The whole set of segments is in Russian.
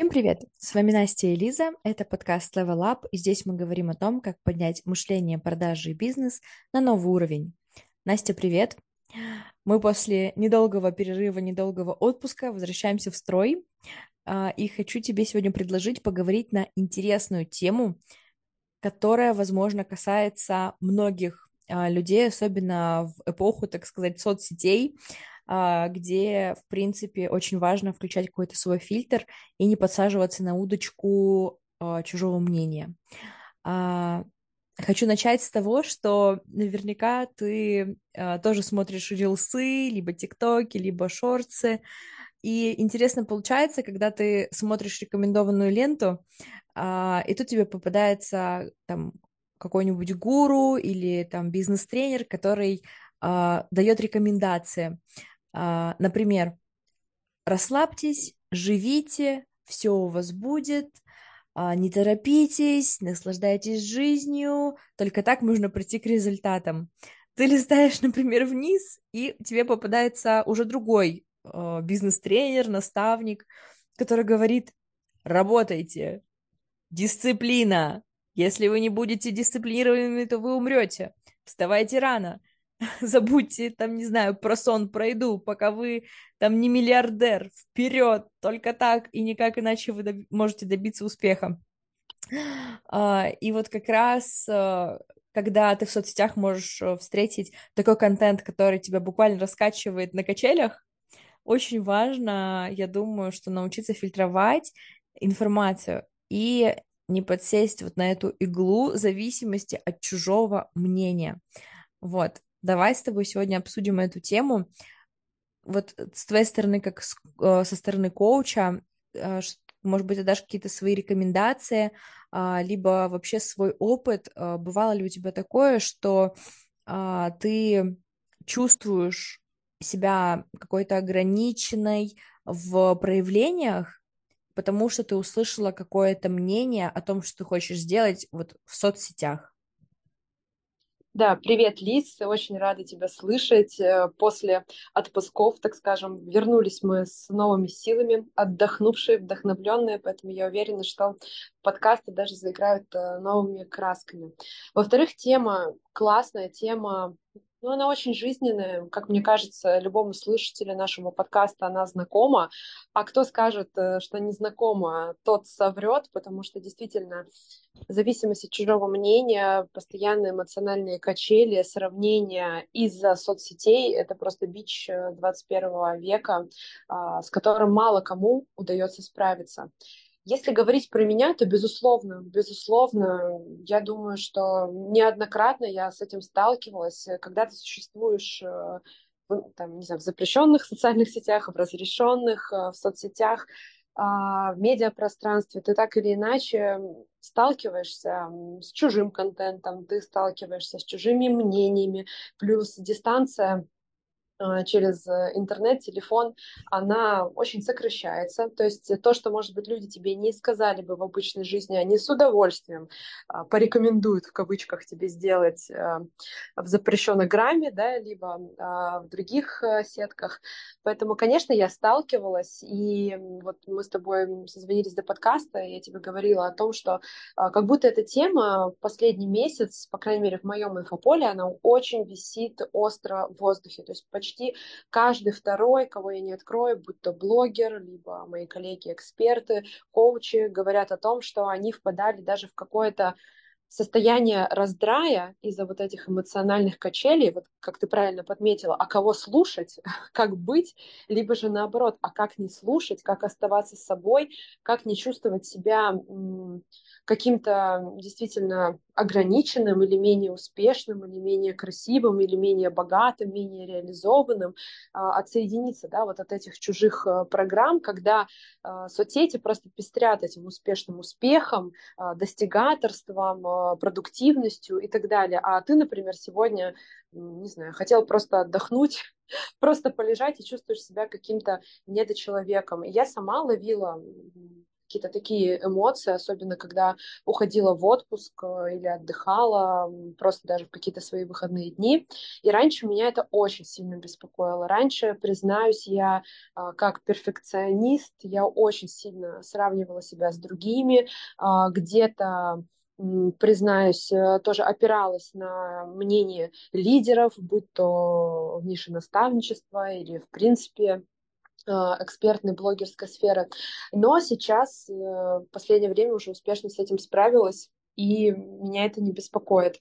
Всем привет! С вами Настя и Лиза. Это подкаст Level Up, и здесь мы говорим о том, как поднять мышление, продажи и бизнес на новый уровень. Настя, привет! Мы после недолгого перерыва, недолгого отпуска возвращаемся в строй, а, и хочу тебе сегодня предложить поговорить на интересную тему, которая, возможно, касается многих а, людей, особенно в эпоху, так сказать, соцсетей, где, в принципе, очень важно включать какой-то свой фильтр и не подсаживаться на удочку а, чужого мнения. А, хочу начать с того, что наверняка ты тоже смотришь рилсы, либо тиктоки, либо шорты, и интересно получается, когда ты смотришь рекомендованную ленту, и тут тебе попадается там какой-нибудь гуру или там бизнес-тренер, который дает рекомендации. А, например, расслабьтесь, живите, все у вас будет, а, не торопитесь, наслаждайтесь жизнью, только так можно прийти к результатам. Ты листаешь, например, вниз, и тебе попадается уже другой а, бизнес-тренер, наставник, который говорит, работайте, дисциплина, если вы не будете дисциплинированными, то вы умрете, вставайте рано, забудьте, там, не знаю, про сон, про еду, пока вы там не миллиардер, вперед, только так и никак иначе вы доб- можете добиться успеха. А, и вот как раз, а, когда ты в соцсетях можешь э, встретить такой контент, который тебя буквально раскачивает на качелях, очень важно, я думаю, что научиться фильтровать информацию и не подсесть вот на эту иглу зависимости от чужого мнения. Вот. Давай с тобой сегодня обсудим эту тему. Вот с твоей стороны, как с, э, со стороны коуча, э, может быть, ты дашь какие-то свои рекомендации, а, либо вообще свой опыт. Э, бывало ли у тебя такое, что а, ты чувствуешь себя какой-то ограниченной в проявлениях, потому что ты услышала какое-то мнение о том, что ты хочешь сделать вот в соцсетях? Да, привет, Лиз, очень рада тебя слышать. Э, после отпусков, так скажем, вернулись мы с новыми силами, отдохнувшие, вдохновленные, поэтому я уверена, что подкасты даже заиграют э, новыми красками. Во-вторых, тема классная, тема ну, она очень жизненная, как мне кажется, любому слушателю нашего подкаста она знакома. А кто скажет, э, что не знакома, тот соврет, потому что действительно зависимость от чужого мнения, постоянные эмоциональные качели, сравнения из-за соцсетей — это просто бич 21 э, века, а, с которым мало кому удается справиться. Если говорить про меня, то безусловно, безусловно, я думаю, что неоднократно я с этим сталкивалась. Когда ты существуешь э, там, не знаю, в запрещенных социальных сетях, в разрешенных, э, в соцсетях, а, в медиапространстве, ты так или иначе сталкиваешься с чужим контентом, ты сталкиваешься с чужими мнениями, плюс дистанция через э, интернет, телефон, она очень сокращается. То есть то, что, может быть, люди тебе не сказали бы в обычной жизни, они с удовольствием а, порекомендуют в кавычках тебе сделать а, в запрещенной грамме, да, либо в других э, сетках. Поэтому, конечно, я сталкивалась, и вот мы с тобой созвонились до подкаста, и я тебе говорила о том, что как будто эта тема последний месяц, по крайней мере, в моем инфополе, она очень висит остро в воздухе. То есть почти почти каждый второй, кого я не открою, будь то блогер, либо мои коллеги-эксперты, коучи, говорят о том, что они впадали даже в какое-то состояние раздрая из-за вот этих эмоциональных качелей, вот как ты правильно подметила, а кого слушать, как быть, либо же наоборот, а как не слушать, как оставаться собой, как не чувствовать себя каким-то действительно ограниченным или менее успешным, или менее красивым, или менее богатым, менее реализованным, а, отсоединиться да, вот от этих чужих э, программ, когда а, соцсети просто пестрят этим успешным успехом, а, достигаторством, продуктивностью и так далее. А ты, например, сегодня, не знаю, хотел просто отдохнуть, просто полежать и чувствуешь себя каким-то недочеловеком. И я сама ловила какие-то такие эмоции, особенно когда уходила в отпуск э, или отдыхала, просто даже в какие-то свои выходные дни. И раньше меня это очень сильно беспокоило. Раньше, признаюсь, я а, как перфекционист, я очень сильно сравнивала себя с другими, а, где-то признаюсь, э, тоже опиралась на мнение лидеров, будь то в нише наставничества или, в принципе, экспертной блогерской сферы. Но сейчас, э, в последнее время уже успешно с этим справилась, и меня это не беспокоит.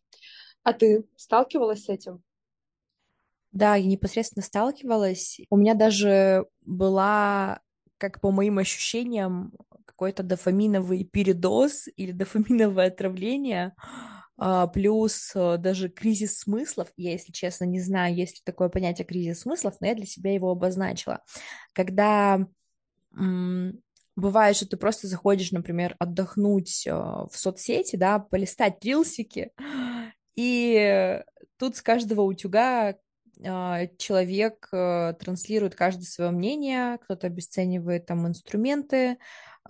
А ты сталкивалась с этим? Да, я непосредственно сталкивалась. У меня даже была, как по моим ощущениям, какой-то дофаминовый передоз или дофаминовое отравление, плюс э, даже кризис смыслов. Я, если честно, не знаю, есть ли такое понятие кризис смыслов, но я для себя его обозначила. Когда бывает, что ты просто заходишь, например, отдохнуть э, в соцсети, да, полистать рилсики, и тут с каждого утюга а, человек э, транслирует каждое свое мнение, кто-то обесценивает там инструменты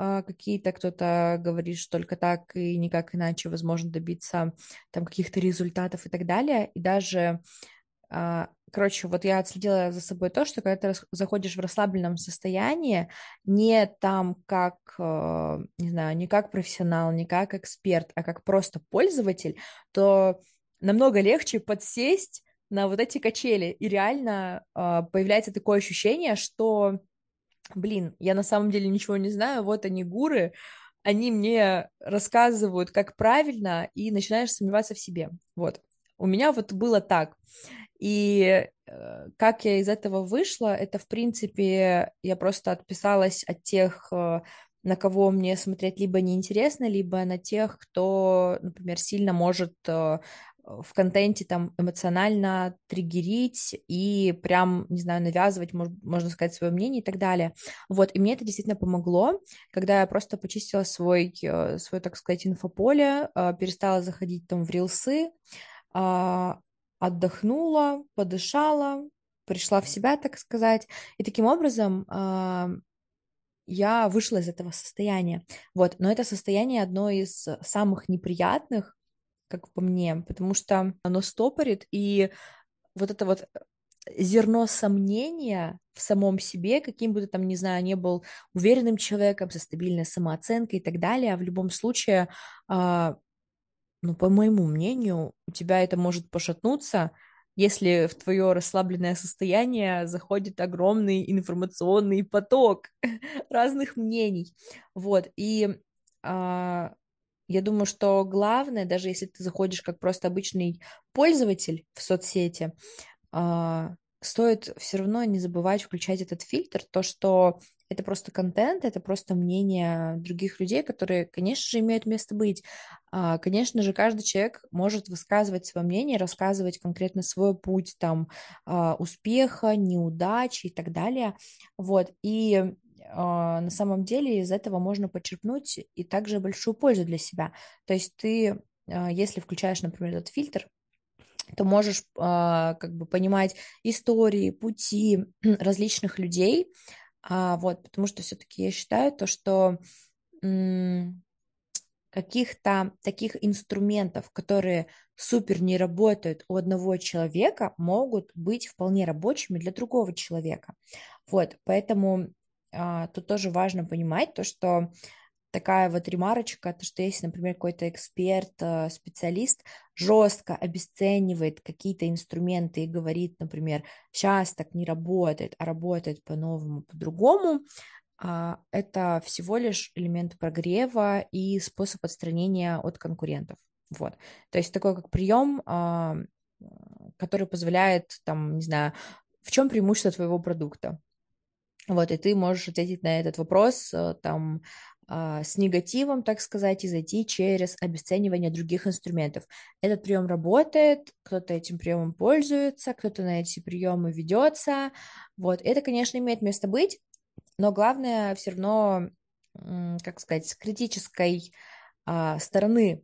а, какие-то, кто-то говорит, что только так и никак иначе возможно добиться там каких-то результатов и так далее. И даже, а, короче, вот я отследила за собой то, что когда ты заходишь в расслабленном состоянии, не там как, э, не знаю, не как профессионал, не как эксперт, а как просто пользователь, то намного легче подсесть на вот эти качели. И реально э, появляется такое ощущение, что, блин, я на самом деле ничего не знаю, вот они гуры, они мне рассказывают, как правильно, и начинаешь сомневаться в себе. Вот. У меня вот было так. И э, как я из этого вышла, это, в принципе, я просто отписалась от тех, э, на кого мне смотреть либо неинтересно, либо на тех, кто, например, сильно может э, в контенте там эмоционально триггерить и прям, не знаю, навязывать, можно сказать, свое мнение и так далее. Вот, и мне это действительно помогло, когда я просто почистила свой, э, свой так сказать, инфополе, э, перестала заходить там в рилсы, а, отдохнула, подышала, пришла в себя, так сказать, и таким образом а, я вышла из этого состояния. Вот, но это состояние одно из самых неприятных, как по мне, потому что оно стопорит, и вот это вот зерно сомнения в самом себе, каким бы ты там, не знаю, не был уверенным человеком, со стабильной самооценкой и так далее, а в любом случае, а, ну, по моему мнению, у тебя это может пошатнуться, если в твое расслабленное состояние заходит огромный информационный поток разных мнений. Вот, и а, я думаю, что главное, даже если ты заходишь как просто обычный пользователь в соцсети, а, стоит все равно не забывать включать этот фильтр, то, что это просто контент, это просто мнение других людей, которые, конечно же, имеют место быть. А, конечно же, каждый человек может высказывать свое мнение, рассказывать конкретно свой путь там а, успеха, неудачи и так далее. Вот. И на самом деле из этого можно почерпнуть и также большую пользу для себя. То есть ты, а, если включаешь, например, этот фильтр, то можешь а, как бы понимать истории, пути различных людей, вот, потому что все-таки я считаю то, что каких-то таких инструментов, которые супер не работают у одного человека, могут быть вполне рабочими для другого человека. Вот, поэтому а, тут тоже важно понимать то, что такая вот ремарочка, то, что если, например, какой-то эксперт, э, специалист жестко обесценивает какие-то инструменты и говорит, например, сейчас так не работает, а работает по-новому, по-другому, а, это всего лишь элемент прогрева и способ отстранения от конкурентов. Вот. То есть такой как прием, а, который позволяет, там, не знаю, в чем преимущество твоего продукта? Вот, и ты можешь ответить на этот вопрос э, там а, с негативом, так сказать, и зайти через обесценивание других инструментов. Этот прием работает, кто-то этим приемом пользуется, кто-то на эти приемы ведется. Вот, это, конечно, имеет место быть, но главное все равно, как сказать, с критической а, стороны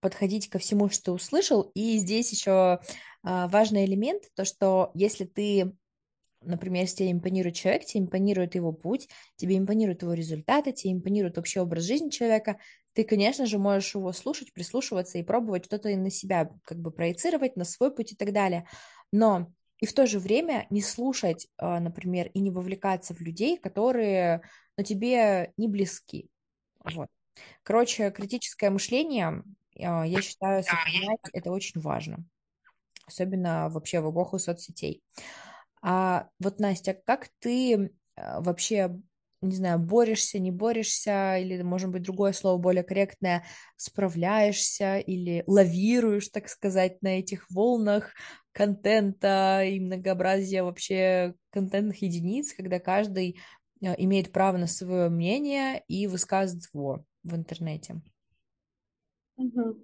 подходить ко всему, что услышал. И здесь еще а, важный элемент, то, что если ты например, если тебе импонирует человек, тебе импонирует его путь, тебе импонируют его результаты, тебе импонирует вообще образ жизни человека, ты, конечно же, можешь его слушать, прислушиваться и пробовать что-то на себя как бы проецировать, на свой путь и так далее. Но и в то же время не слушать, а, например, и не вовлекаться в людей, которые ну, тебе не близки. Вот. Короче, критическое мышление, а, я считаю, сохранять это очень важно, особенно вообще в эпоху соцсетей. А вот, Настя, как ты а, вообще, не знаю, борешься, не борешься, или, может быть, другое слово более корректное, справляешься или лавируешь, так сказать, на этих волнах контента и многообразия вообще контентных единиц, когда каждый а, имеет право на свое мнение и высказывает его в интернете. Угу.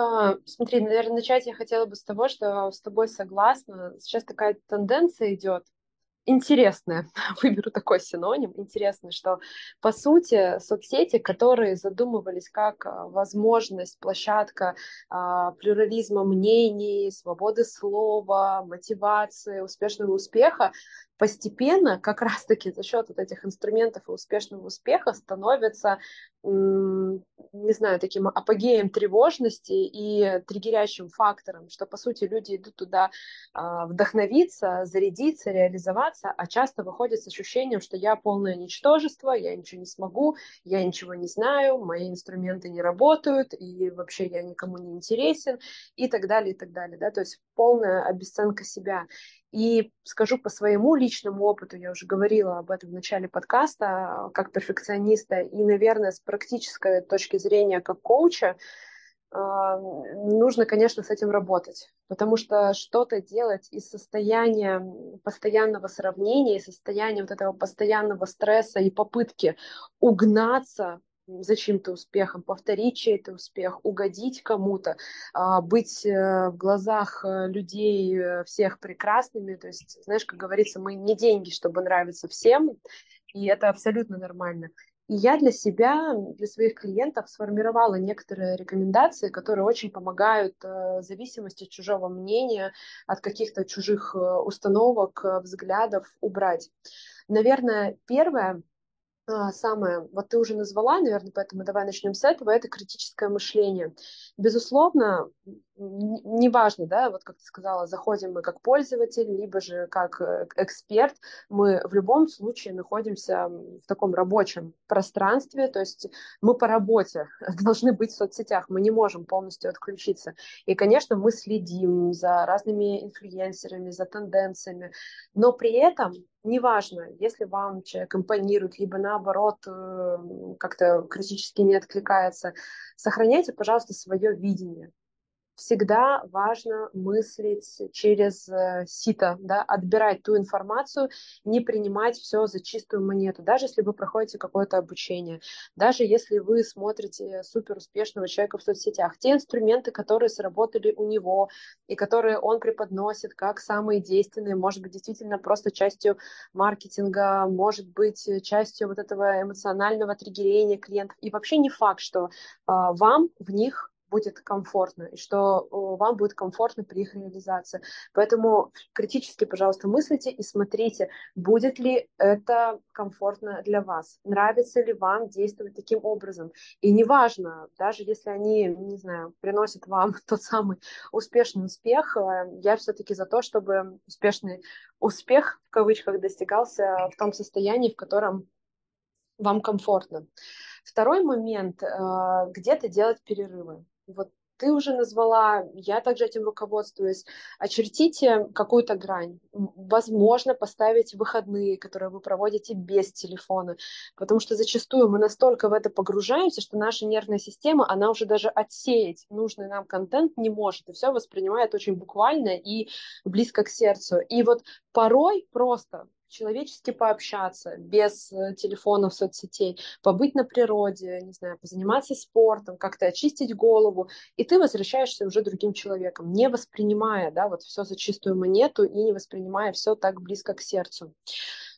А, смотри, наверное, начать я хотела бы с того, что с тобой согласна. Сейчас такая тенденция идет, интересное, выберу такой синоним, интересно, что по сути соцсети, которые задумывались как а, возможность, площадка а, плюрализма мнений, свободы слова, мотивации, успешного успеха, постепенно как раз-таки за счет вот этих инструментов и успешного успеха становятся, не знаю, таким апогеем тревожности и триггерящим фактором, что, по сути, люди идут туда а, вдохновиться, зарядиться, реализоваться, а часто выходят с ощущением, что я полное ничтожество, я ничего не смогу, я ничего не знаю, мои инструменты не работают, и вообще я никому не интересен, и так далее, и так далее. Да? То есть полная обесценка себя. И скажу по своему личному опыту, я уже говорила об этом в начале подкаста, как перфекциониста, и, наверное, с практической точки зрения как коуча, а, нужно, конечно, с этим работать, потому что что-то делать из состояния постоянного сравнения, из состояния вот этого постоянного стресса и попытки угнаться за чьим-то успехом, повторить чей-то успех, угодить кому-то, а, быть э, в глазах э, людей э, всех прекрасными. То есть, знаешь, как говорится, мы не деньги, чтобы нравиться всем, и это абсолютно нормально. И я для себя, для своих клиентов сформировала некоторые рекомендации, которые очень помогают зависимости от чужого мнения, от каких-то чужих установок, взглядов убрать. Наверное, первое самое, вот ты уже назвала, наверное, поэтому давай начнем с этого, это критическое мышление. Безусловно, неважно, да, вот как ты сказала, заходим мы как пользователь, либо же как э, эксперт, мы в любом случае находимся в таком рабочем пространстве, то есть мы по работе должны быть в соцсетях, мы не можем полностью отключиться. И, конечно, мы следим за разными инфлюенсерами, за тенденциями, но при этом неважно, если вам человек импонирует, либо наоборот э, как-то критически не откликается, сохраняйте, пожалуйста, свое видение всегда важно мыслить через э, сито, да, отбирать ту информацию, не принимать все за чистую монету, даже если вы проходите какое-то обучение, даже если вы смотрите супер успешного человека в соцсетях, те инструменты, которые сработали у него и которые он преподносит как самые действенные, может быть, действительно просто частью маркетинга, может быть, частью вот этого эмоционального триггерения клиентов. И вообще не факт, что а, вам в них будет комфортно, и что вам будет комфортно при их реализации. Поэтому критически, пожалуйста, мыслите и смотрите, будет ли это комфортно для вас, нравится ли вам действовать таким образом. И неважно, даже если они, не знаю, приносят вам тот самый успешный успех, э, я все-таки за то, чтобы успешный успех, в кавычках, достигался в том состоянии, в котором вам комфортно. Второй момент, э, где-то делать перерывы вот ты уже назвала, я также этим руководствуюсь. Очертите какую-то грань. Возможно, поставить выходные, которые вы проводите без телефона. Потому что зачастую мы настолько в это погружаемся, что наша нервная система, она уже даже отсеять нужный нам контент не может. И все воспринимает очень буквально и близко к сердцу. И вот порой просто человечески пообщаться, без э, телефонов, соцсетей, побыть на природе, не знаю, позаниматься спортом, как-то очистить голову, и ты возвращаешься уже другим человеком, не воспринимая, да, вот все за чистую монету и не воспринимая все так близко к сердцу.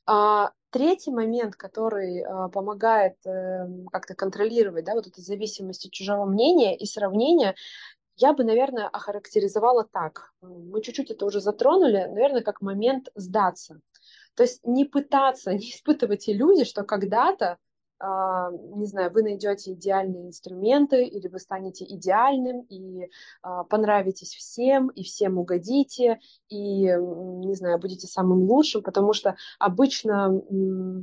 А, третий момент, который а, помогает а, как-то контролировать, да, вот эту зависимость от чужого мнения и сравнения, я бы, наверное, охарактеризовала так. Мы чуть-чуть это уже затронули, наверное, как момент сдаться. То есть не пытаться, не испытывать иллюзии, что когда-то не знаю, вы найдете идеальные инструменты, или вы станете идеальным, и а, понравитесь всем, и всем угодите, и, не знаю, будете самым лучшим, потому что обычно,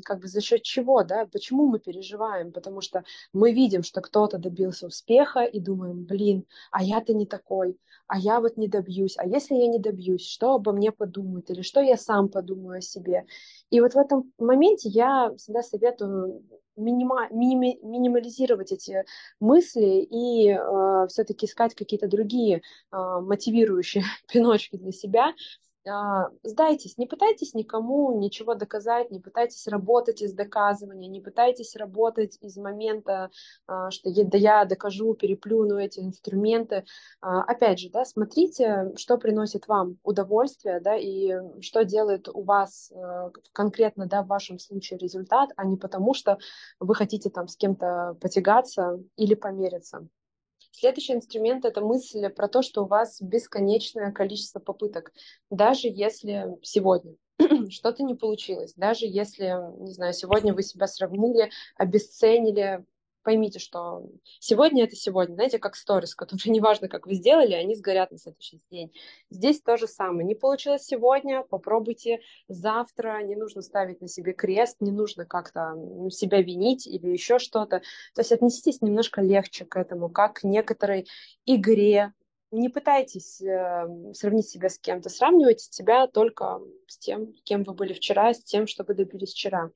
как бы за счет чего, да, почему мы переживаем? Потому что мы видим, что кто-то добился успеха, и думаем, блин, а я-то не такой, а я вот не добьюсь, а если я не добьюсь, что обо мне подумают, или что я сам подумаю о себе? И вот в этом моменте я всегда советую минима, миними, минимализировать эти мысли и э, все-таки искать какие-то другие э, мотивирующие пиночки для себя, сдайтесь, не пытайтесь никому ничего доказать, не пытайтесь работать из доказывания, не пытайтесь работать из момента, а, что да я докажу, переплюну эти инструменты. А, опять же, да, смотрите, что приносит вам удовольствие, да, и что делает у вас конкретно, да, в вашем случае результат, а не потому, что вы хотите там с кем-то потягаться или помериться. Следующий инструмент — это мысль про то, что у вас бесконечное количество попыток. Даже если сегодня что-то не получилось, даже если, не знаю, сегодня вы себя сравнили, обесценили, поймите, что сегодня это сегодня, знаете, как сторис, которые неважно, как вы сделали, они сгорят на следующий день. Здесь то же самое. Не получилось сегодня, попробуйте завтра, не нужно ставить на себе крест, не нужно как-то себя винить или еще что-то. То есть отнеситесь немножко легче к этому, как к некоторой игре, не пытайтесь э, сравнить себя с кем-то, сравнивайте себя только с тем, кем вы были вчера, с тем, что вы добились вчера.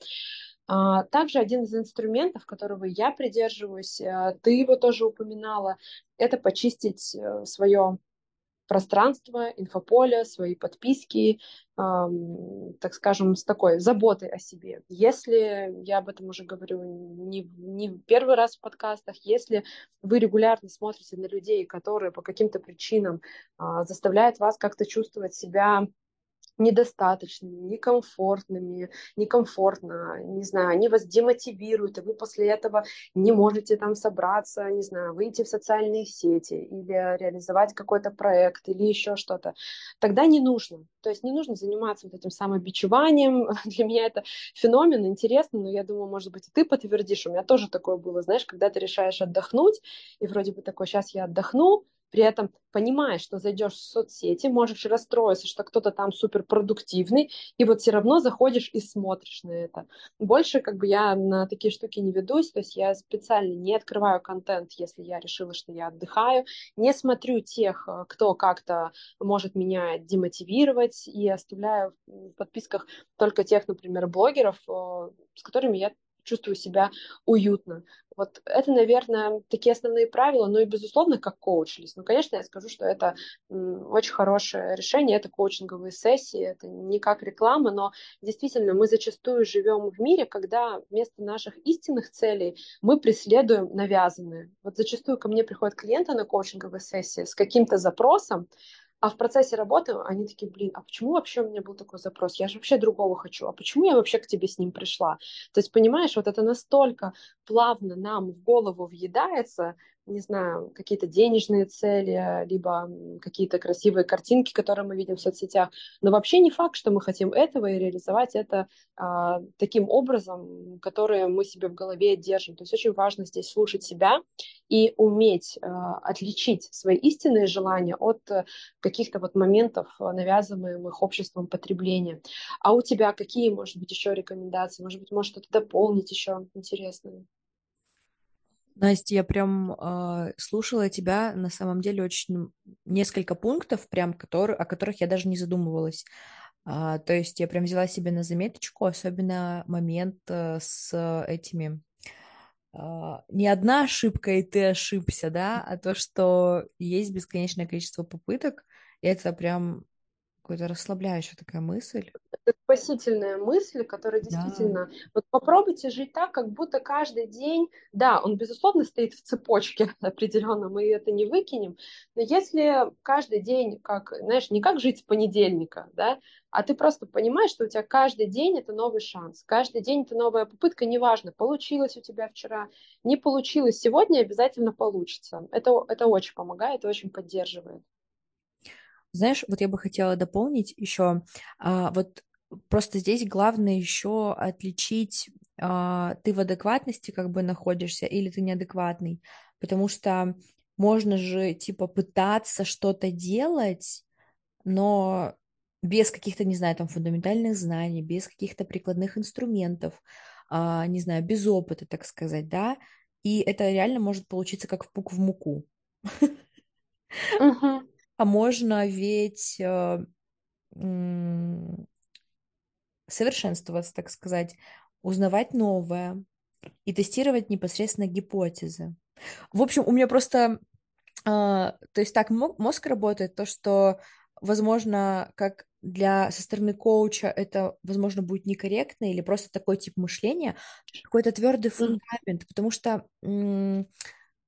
А, также один из инструментов, которого я придерживаюсь, э, ты его тоже упоминала, это почистить э, свое пространство, инфополе, свои подписки, так скажем, с такой заботой о себе. Если, я об этом уже говорю не, не первый раз в подкастах, если вы регулярно смотрите на людей, которые по каким-то причинам э, заставляют вас как-то чувствовать себя недостаточными, некомфортными, некомфортно, не знаю, они вас демотивируют, и вы после этого не можете там собраться, не знаю, выйти в социальные сети или реализовать какой-то проект или еще что-то, тогда не нужно. То есть не нужно заниматься вот этим самобичеванием. Для меня это феномен интересный, но я думаю, может быть, и ты подтвердишь. У меня тоже такое было, знаешь, когда ты решаешь отдохнуть, и вроде бы такой, сейчас я отдохну, при этом понимаешь, что зайдешь в соцсети, можешь расстроиться, что кто-то там суперпродуктивный, и вот все равно заходишь и смотришь на это. Больше как бы я на такие штуки не ведусь, то есть я специально не открываю контент, если я решила, что я отдыхаю, не смотрю тех, э, кто как-то может меня демотивировать, и оставляю в подписках только тех, например, блогеров, э, с которыми я чувствую себя уютно. Вот это, наверное, такие основные правила, ну и, безусловно, как коуч-лист. Ну, конечно, я скажу, что это очень хорошее решение, это коучинговые сессии, это не как реклама, но действительно мы зачастую живем в мире, когда вместо наших истинных целей мы преследуем навязанные. Вот зачастую ко мне приходят клиенты на коучинговые сессии с каким-то запросом, а в процессе работы они такие, блин, а почему вообще у меня был такой запрос? Я же вообще другого хочу. А почему я вообще к тебе с ним пришла? То есть, понимаешь, вот это настолько плавно нам в голову въедается, не знаю, какие-то денежные цели, либо какие-то красивые картинки, которые мы видим в соцсетях. Но вообще не факт, что мы хотим этого и реализовать это а, таким образом, который мы себе в голове держим. То есть очень важно здесь слушать себя и уметь а, отличить свои истинные желания от а, каких-то вот моментов, навязываемых обществом потребления. А у тебя какие, может быть, еще рекомендации? Может быть, может что-то дополнить еще интересное? Настя, я прям э, слушала тебя, на самом деле очень несколько пунктов, прям который, о которых я даже не задумывалась. А, то есть я прям взяла себе на заметочку, особенно момент э, с этими а, не одна ошибка, и ты ошибся, да, а то, что есть бесконечное количество попыток, это прям какая-то расслабляющая такая мысль. Это спасительная мысль, которая действительно... Да. Вот попробуйте жить так, как будто каждый день... Да, он, безусловно, стоит в цепочке определенно, мы это не выкинем. Но если каждый день, как, знаешь, не как жить с понедельника, да, а ты просто понимаешь, что у тебя каждый день это новый шанс, каждый день это новая попытка, неважно, получилось у тебя вчера, не получилось, сегодня обязательно получится. Это, это очень помогает, очень поддерживает. Знаешь, вот я бы хотела дополнить еще, а, вот просто здесь главное еще отличить, а, ты в адекватности как бы находишься или ты неадекватный, потому что можно же типа пытаться что-то делать, но без каких-то, не знаю, там фундаментальных знаний, без каких-то прикладных инструментов, а, не знаю, без опыта, так сказать, да, и это реально может получиться как в пук в муку. Мгм. А можно ведь э, совершенствоваться, так сказать, узнавать новое и тестировать непосредственно гипотезы. В общем, у меня просто, а, то есть так мозг работает, то, что, возможно, как для со стороны коуча это, возможно, будет некорректно или просто такой тип мышления, какой-то твердый фундамент, потому что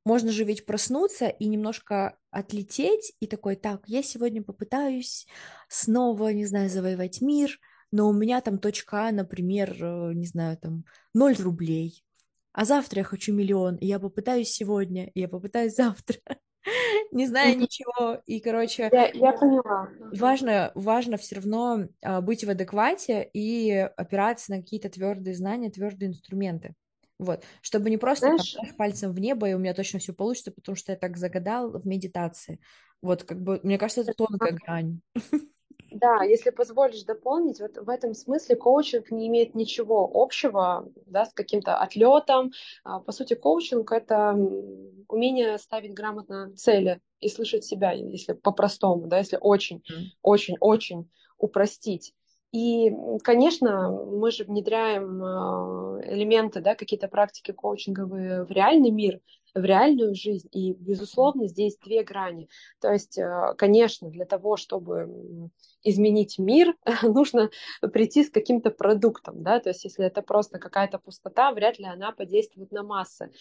можно же ведь проснуться и немножко отлететь, и такой, так, я сегодня попытаюсь снова, не знаю, завоевать мир, но у меня там точка А, например, э, не знаю, там 0 рублей, а завтра я хочу миллион, и я попытаюсь сегодня, и я попытаюсь завтра, не знаю ничего, и, короче... Я, я поняла. Важно, важно все равно а, быть в адеквате и опираться на какие-то твердые знания, твердые инструменты. Вот, чтобы не просто Знаешь, пальцем в небо, и у меня точно все получится, потому что я так загадал в медитации. Вот, как бы, мне кажется, это тонкая грань. Да, если позволишь дополнить, вот в этом смысле коучинг не имеет ничего общего да, с каким-то отлетом. А, по сути, коучинг — это умение ставить грамотно цели и слышать себя, если по-простому, да, если очень, очень, очень упростить. И, конечно, мы же внедряем а, элементы, да, какие-то практики коучинговые в реальный мир, в реальную жизнь. И, безусловно, здесь две грани. То есть, э, конечно, для того, чтобы изменить мир, нужно прийти с каким-то продуктом. Да? То есть, если это просто какая-то пустота, вряд ли она подействует на массы.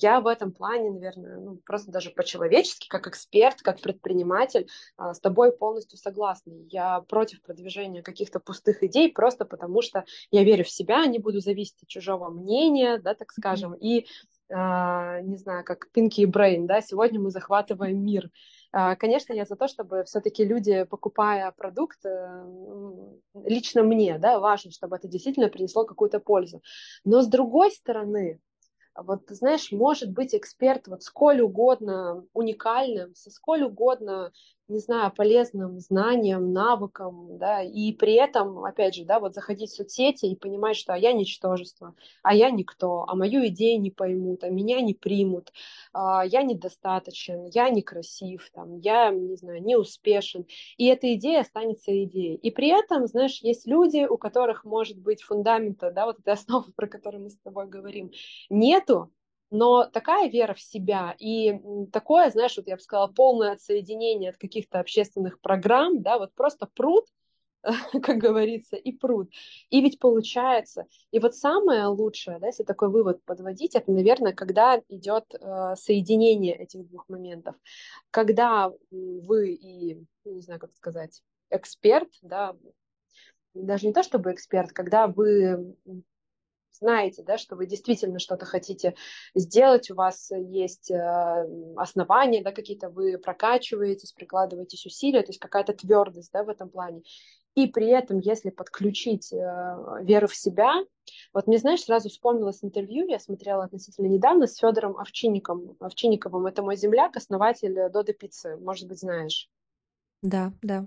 Я в этом плане, наверное, ну, просто даже по-человечески, как эксперт, как предприниматель, а, с тобой полностью согласна. Я против продвижения каких-то пустых идей, просто потому что я верю в себя, не буду зависеть от чужого мнения, да, так скажем, и а, не знаю, как Pinky и Brain, да, сегодня мы захватываем мир. А, конечно, я за то, чтобы все-таки люди, покупая продукт, э, лично мне, да, важно, чтобы это действительно принесло какую-то пользу. Но с другой стороны, вот, знаешь, может быть эксперт вот сколь угодно уникальным, со сколь угодно не знаю, полезным знаниям, навыкам, да, и при этом, опять же, да, вот заходить в соцсети и понимать, что а я ничтожество, а я никто, а мою идею не поймут, а меня не примут, а я недостаточен, я некрасив, там, я, не знаю, не успешен, и эта идея останется идеей. И при этом, знаешь, есть люди, у которых может быть фундамента, да, вот этой основы, про которую мы с тобой говорим, нету, но такая вера в себя и такое, знаешь, вот я бы сказала, полное отсоединение от каких-то общественных программ, да, вот просто пруд, как говорится, и пруд. И ведь получается. И вот самое лучшее, да, если такой вывод подводить, это, наверное, когда идет э, соединение этих двух моментов. Когда вы и, не знаю, как сказать, эксперт, да, даже не то чтобы эксперт, когда вы знаете, да, что вы действительно что-то хотите сделать, у вас есть э, основания, да, какие-то вы прокачиваетесь, прикладываетесь усилия, то есть какая-то твердость, да, в этом плане. И при этом, если подключить э, веру в себя, вот мне, знаешь, сразу вспомнилось интервью, я смотрела относительно недавно с Федором Овчинником. Овчинниковым. Это мой земляк, основатель Доды Пиццы, может быть, знаешь. Да, да.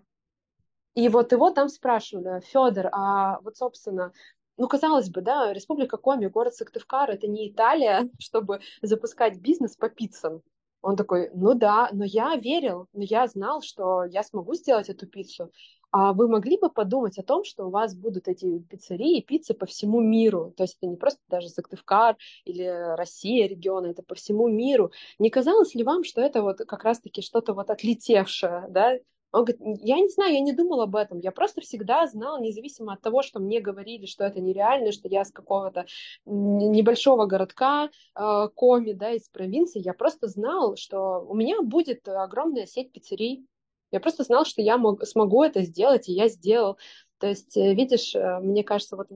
И вот его там спрашивали, Федор, а вот, собственно, ну, казалось бы, да, Республика Коми, город Сыктывкар, это не Италия, чтобы запускать бизнес по пиццам. Он такой, ну да, но я верил, но я знал, что я смогу сделать эту пиццу. А вы могли бы подумать о том, что у вас будут эти пиццерии и пиццы по всему миру? То есть это не просто даже Сыктывкар или Россия региона, это по всему миру. Не казалось ли вам, что это вот как раз-таки что-то вот отлетевшее, да, он говорит, я не знаю, я не думал об этом, я просто всегда знал, независимо от того, что мне говорили, что это нереально, что я с какого-то небольшого городка, э, Коми, да, из провинции, я просто знал, что у меня будет огромная сеть пиццерий, я просто знал, что я мог, смогу это сделать, и я сделал. То есть, э, видишь, э, мне кажется, вот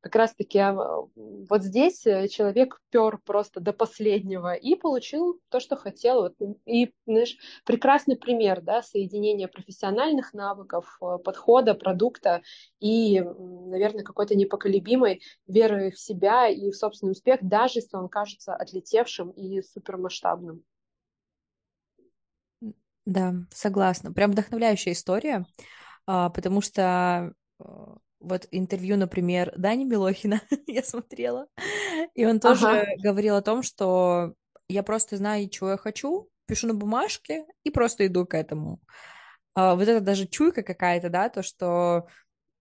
как раз-таки а, вот здесь э, человек пер просто до последнего и получил то, что хотел. И, знаешь, прекрасный пример, да, соединения профессиональных навыков, подхода, продукта и, наверное, какой-то непоколебимой веры в себя и в собственный успех, даже если он кажется отлетевшим и супермасштабным. Да, согласна. Прям вдохновляющая история, а, потому что вот интервью, например, Дани Милохина я смотрела, и он тоже ага. говорил о том, что я просто знаю, чего я хочу, пишу на бумажке и просто иду к этому. А, вот это даже чуйка какая-то, да, то, что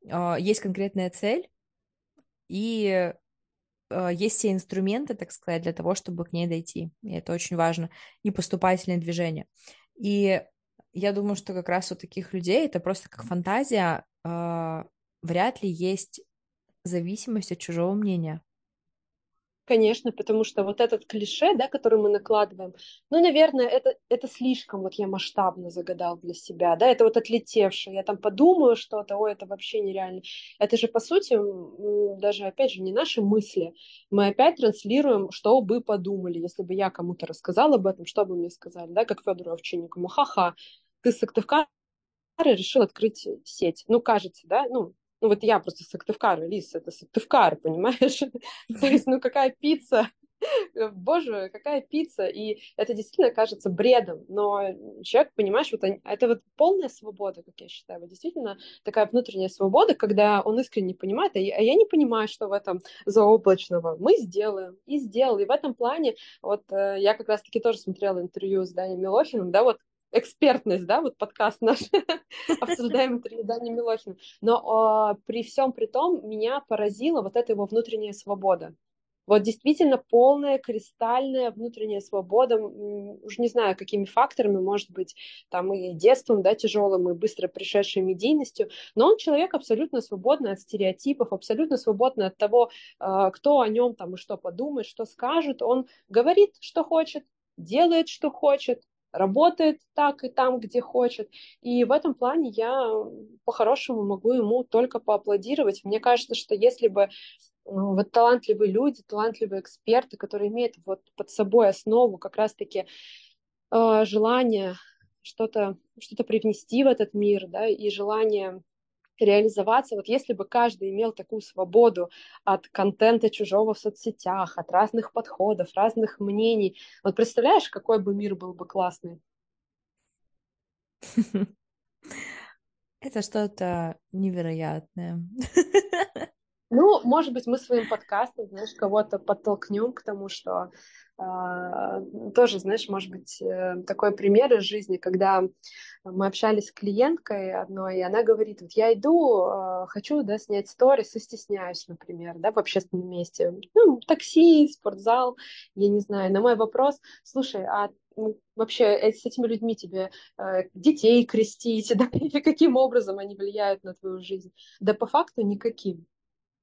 есть конкретная цель, и есть все инструменты, так сказать, для того, чтобы к ней дойти. И это очень важно. И поступательное движение. И я думаю, что как раз у таких людей это просто как фантазия, э, вряд ли есть зависимость от чужого мнения. Конечно, потому что вот этот клише, да, который мы накладываем, ну, наверное, это, это слишком вот я масштабно загадал для себя, да, это вот отлетевшее, я там подумаю что-то, ой, это вообще нереально. Это же, по сути, даже, опять же, не наши мысли. Мы опять транслируем, что бы подумали, если бы я кому-то рассказала об этом, что бы мне сказали, да, как Федору Овчинникову, ха-ха, ты с Сыктывкара решил открыть сеть. Ну, кажется, да, ну, ну вот я просто Сыктывкар, Лис, это Сыктывкар, понимаешь? То есть, ну какая пицца? Боже, какая пицца! И это действительно кажется бредом, но человек, понимаешь, вот это вот полная свобода, как я считаю, вот действительно такая внутренняя свобода, когда он искренне понимает, а я, а я не понимаю, что в этом заоблачного. Мы сделаем, и сделал. И в этом плане, вот э, я как раз-таки тоже смотрела интервью с Даней Милохиным, да, вот экспертность, да, вот подкаст наш, обсуждаем интервью Дани Милохина. Но э, при всем при том меня поразила вот эта его внутренняя свобода. Вот действительно полная, кристальная внутренняя свобода, уж не знаю, какими факторами, может быть, там и детством, да, тяжелым, и быстро пришедшей медийностью, но он человек абсолютно свободный от стереотипов, абсолютно свободный от того, а, кто о нем там и что подумает, что скажет. Он говорит, что хочет, делает, что хочет, работает так и там, где хочет. И в этом плане я по-хорошему могу ему только поаплодировать. Мне кажется, что если бы вот талантливые люди, талантливые эксперты, которые имеют вот под собой основу как раз-таки э, желание что-то что привнести в этот мир, да, и желание реализоваться. Вот если бы каждый имел такую свободу от контента чужого в соцсетях, от разных подходов, разных мнений, вот представляешь, какой бы мир был бы классный? Это что-то невероятное. Ну, может быть, мы своим подкастом, знаешь, кого-то подтолкнем к тому, что э, тоже, знаешь, может быть, э, такой пример из жизни, когда мы общались с клиенткой одной, и она говорит, вот я иду, э, хочу, да, снять сторис и стесняюсь, например, да, в общественном месте, ну, такси, спортзал, я не знаю. На мой вопрос, слушай, а вообще э, с этими людьми тебе э, детей крестить, да, или каким образом они влияют на твою жизнь? Да по факту никаким.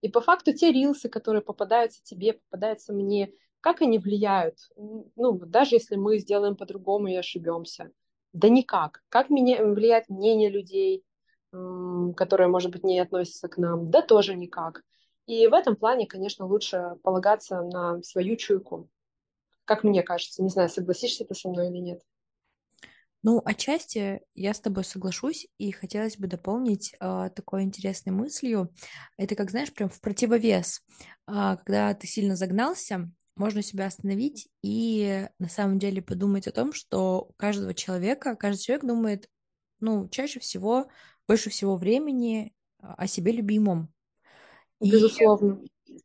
И по факту те рилсы, которые попадаются тебе, попадаются мне, как они влияют? Ну, даже если мы сделаем по-другому и ошибемся. Да никак. Как меня, влияет мнение людей, которые, может быть, не относятся к нам? Да тоже никак. И в этом плане, конечно, лучше полагаться на свою чуйку. Как мне кажется. Не знаю, согласишься ты со мной или нет. Ну, отчасти я с тобой соглашусь, и хотелось бы дополнить э, такой интересной мыслью. Это, как знаешь, прям в противовес. Э, когда ты сильно загнался, можно себя остановить и на самом деле подумать о том, что у каждого человека, каждый человек думает, ну, чаще всего, больше всего времени о себе любимом. Безусловно. И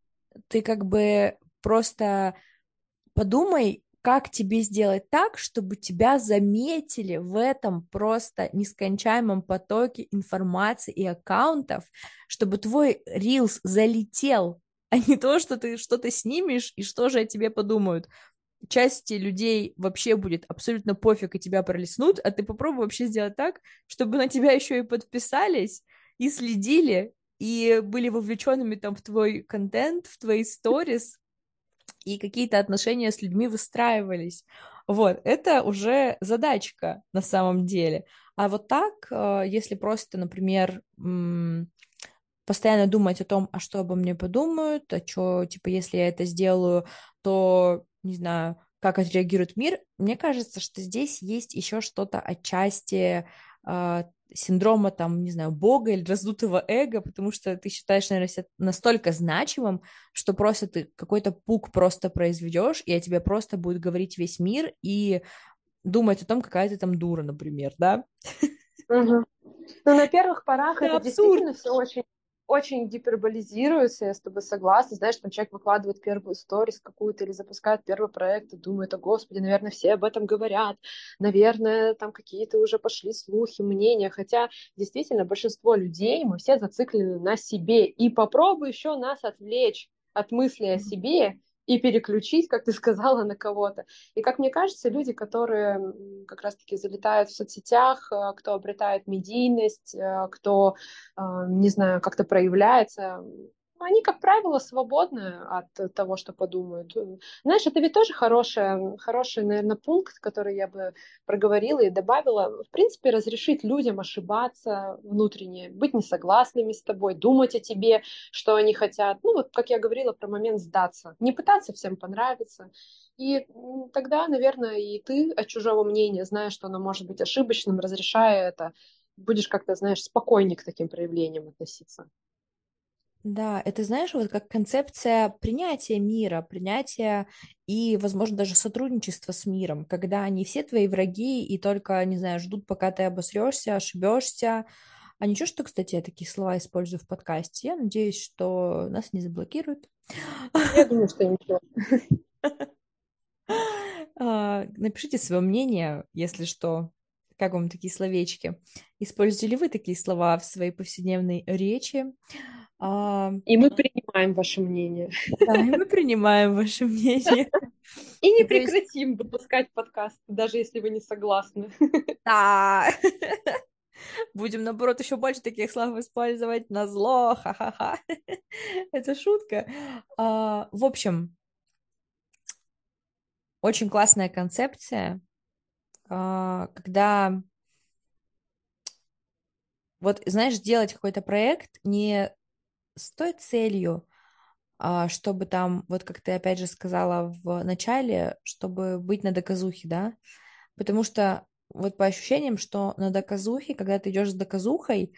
ты как бы просто подумай, как тебе сделать так, чтобы тебя заметили в этом просто нескончаемом потоке информации и аккаунтов, чтобы твой рилс залетел, а не то, что ты что-то снимешь и что же о тебе подумают. Части людей вообще будет абсолютно пофиг и тебя пролеснут, а ты попробуй вообще сделать так, чтобы на тебя еще и подписались и следили, и были вовлеченными там в твой контент, в твои сторис, и какие-то отношения с людьми выстраивались. Вот, это уже задачка на самом деле. А вот так, э, если просто, например, постоянно думать о том, а что обо мне подумают, а что, типа, если я это сделаю, то, не знаю, как отреагирует мир. Мне кажется, что здесь есть еще что-то отчасти э, синдрома, там, не знаю, бога или раздутого эго, потому что ты считаешь, наверное, себя настолько значимым, что просто ты какой-то пук просто произведешь, и о тебе просто будет говорить весь мир и думать о том, какая ты там дура, например, да? Угу. Ну, на первых порах это, это действительно все очень очень гиперболизируется, я с тобой согласна. Знаешь, там человек выкладывает первую сторис какую-то или запускает первый проект и думает, о господи, наверное, все об этом говорят, наверное, там какие-то уже пошли слухи, мнения, хотя действительно большинство людей, мы все зациклены на себе, и попробуй еще нас отвлечь от мысли о себе, и переключить, как ты сказала, на кого-то. И, как мне кажется, люди, которые как раз-таки залетают в соцсетях, э, кто обретает медийность, э, кто, э, не знаю, как-то проявляется, они, как правило, свободны от того, что подумают. Знаешь, это ведь тоже хороший, хороший, наверное, пункт, который я бы проговорила и добавила. В принципе, разрешить людям ошибаться внутренне, быть несогласными с тобой, думать о тебе, что они хотят. Ну, вот, как я говорила про момент сдаться. Не пытаться всем понравиться. И тогда, наверное, и ты от чужого мнения, зная, что оно может быть ошибочным, разрешая это, будешь как-то, знаешь, спокойнее к таким проявлениям относиться. Да, это, знаешь, вот как концепция принятия мира, принятия и, возможно, даже сотрудничества с миром, когда они все твои враги и только, не знаю, ждут, пока ты обосрешься, ошибешься. А ничего, что, кстати, я такие слова использую в подкасте. Я надеюсь, что нас не заблокируют. Я думаю, что ничего. А, напишите свое мнение, если что, как вам такие словечки. Используете ли вы такие слова в своей повседневной речи? И мы принимаем ваше мнение. Да, и мы принимаем ваше мнение. И не прекратим выпускать подкаст, даже если вы не согласны. Да. Будем, наоборот, еще больше таких слов использовать на зло. Ха-ха-ха. Это шутка. А, в общем, очень классная концепция, а, когда вот, знаешь, делать какой-то проект не с той целью, а, чтобы там, вот как ты опять же сказала в начале, чтобы быть на доказухе, да, потому что вот по ощущениям, что на доказухе, когда ты идешь с доказухой,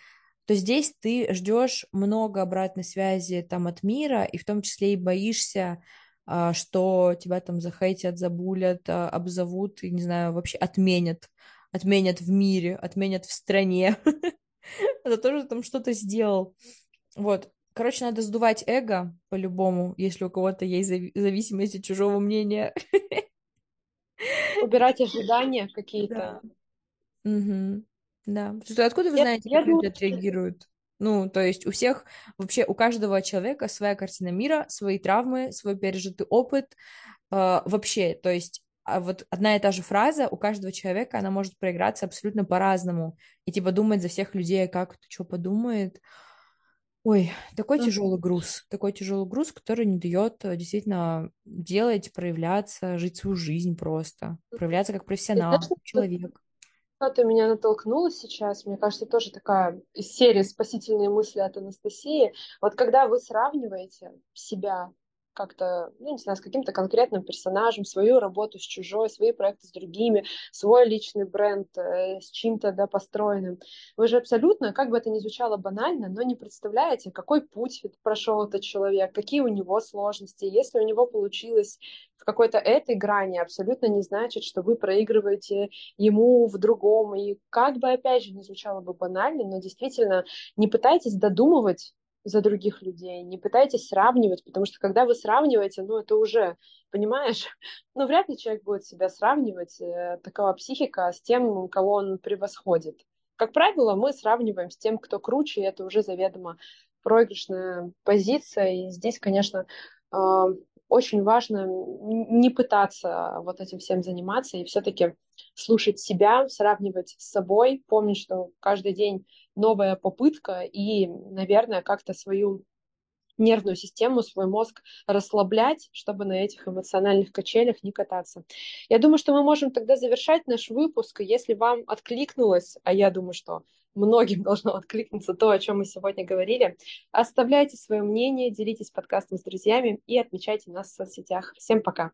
то здесь ты ждешь много обратной связи там от мира, и в том числе и боишься, а, что тебя там захейтят, забулят, а, обзовут, и, не знаю, вообще отменят, отменят в мире, отменят в стране. Это тоже там что-то сделал. Вот. Короче, надо сдувать эго по-любому, если у кого-то есть зависимость от чужого мнения. Убирать ожидания какие-то. Да. Угу. Да. Откуда вы я, знаете, я как думаю, люди отреагируют? Ну, то есть у всех, вообще у каждого человека своя картина мира, свои травмы, свой пережитый опыт. Э, вообще, то есть а вот одна и та же фраза у каждого человека, она может проиграться абсолютно по-разному. И типа думать за всех людей, как кто что подумает. Ой, такой тяжелый груз, такой тяжелый груз, который не дает э, действительно делать, проявляться, жить свою жизнь просто, проявляться как профессионал, как человек. Что-то меня натолкнуло сейчас, мне кажется, тоже такая из серии «Спасительные мысли» от Анастасии. Вот когда вы сравниваете себя как-то, ну, не знаю, с каким-то конкретным персонажем, свою работу с чужой, свои проекты с другими, свой личный бренд э, с чем-то, да, построенным. Вы же абсолютно, как бы это ни звучало банально, но не представляете, какой путь прошел этот человек, какие у него сложности. Если у него получилось в какой-то этой грани, абсолютно не значит, что вы проигрываете ему в другом. И как бы, опять же, не звучало бы банально, но действительно не пытайтесь додумывать за других людей, не пытайтесь сравнивать, потому что когда вы сравниваете, ну это уже, понимаешь, ну вряд ли человек будет себя сравнивать, э, такова психика, с тем, кого он превосходит. Как правило, мы сравниваем с тем, кто круче, и это уже заведомо проигрышная позиция, и здесь, конечно, э, очень важно не пытаться вот этим всем заниматься и все-таки слушать себя, сравнивать с собой, помнить, что каждый день новая попытка и, наверное, как-то свою нервную систему, свой мозг расслаблять, чтобы на этих эмоциональных качелях не кататься. Я думаю, что мы можем тогда завершать наш выпуск. Если вам откликнулось, а я думаю, что многим должно откликнуться то, о чем мы сегодня говорили. Оставляйте свое мнение, делитесь подкастом с друзьями и отмечайте нас в соцсетях. Всем пока!